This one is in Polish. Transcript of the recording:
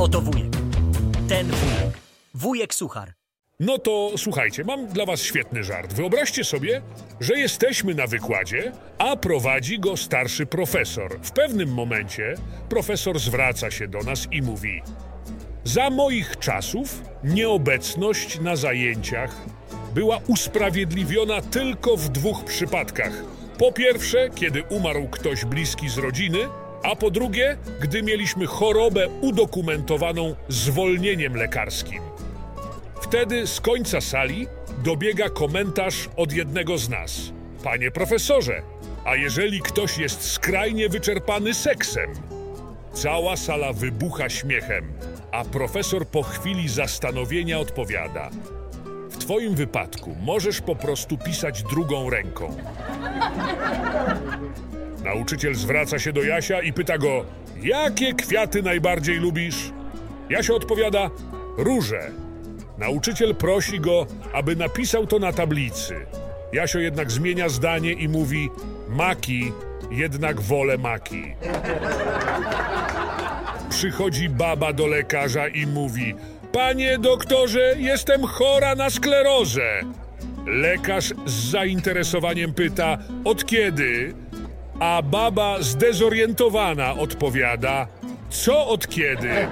Oto wujek. Ten wujek. Wujek Suchar. No to słuchajcie, mam dla was świetny żart. Wyobraźcie sobie, że jesteśmy na wykładzie, a prowadzi go starszy profesor. W pewnym momencie profesor zwraca się do nas i mówi: Za moich czasów nieobecność na zajęciach była usprawiedliwiona tylko w dwóch przypadkach. Po pierwsze, kiedy umarł ktoś bliski z rodziny, a po drugie, gdy mieliśmy chorobę udokumentowaną zwolnieniem lekarskim. Wtedy z końca sali dobiega komentarz od jednego z nas. Panie profesorze, a jeżeli ktoś jest skrajnie wyczerpany seksem? Cała sala wybucha śmiechem, a profesor po chwili zastanowienia odpowiada. W twoim wypadku możesz po prostu pisać drugą ręką. Nauczyciel zwraca się do Jasia i pyta go: Jakie kwiaty najbardziej lubisz? Jasio odpowiada: Róże. Nauczyciel prosi go, aby napisał to na tablicy. Jasio jednak zmienia zdanie i mówi: Maki, jednak wolę maki. Przychodzi baba do lekarza i mówi: Panie doktorze, jestem chora na sklerozę. Lekarz z zainteresowaniem pyta: Od kiedy? A baba zdezorientowana odpowiada: Co od kiedy?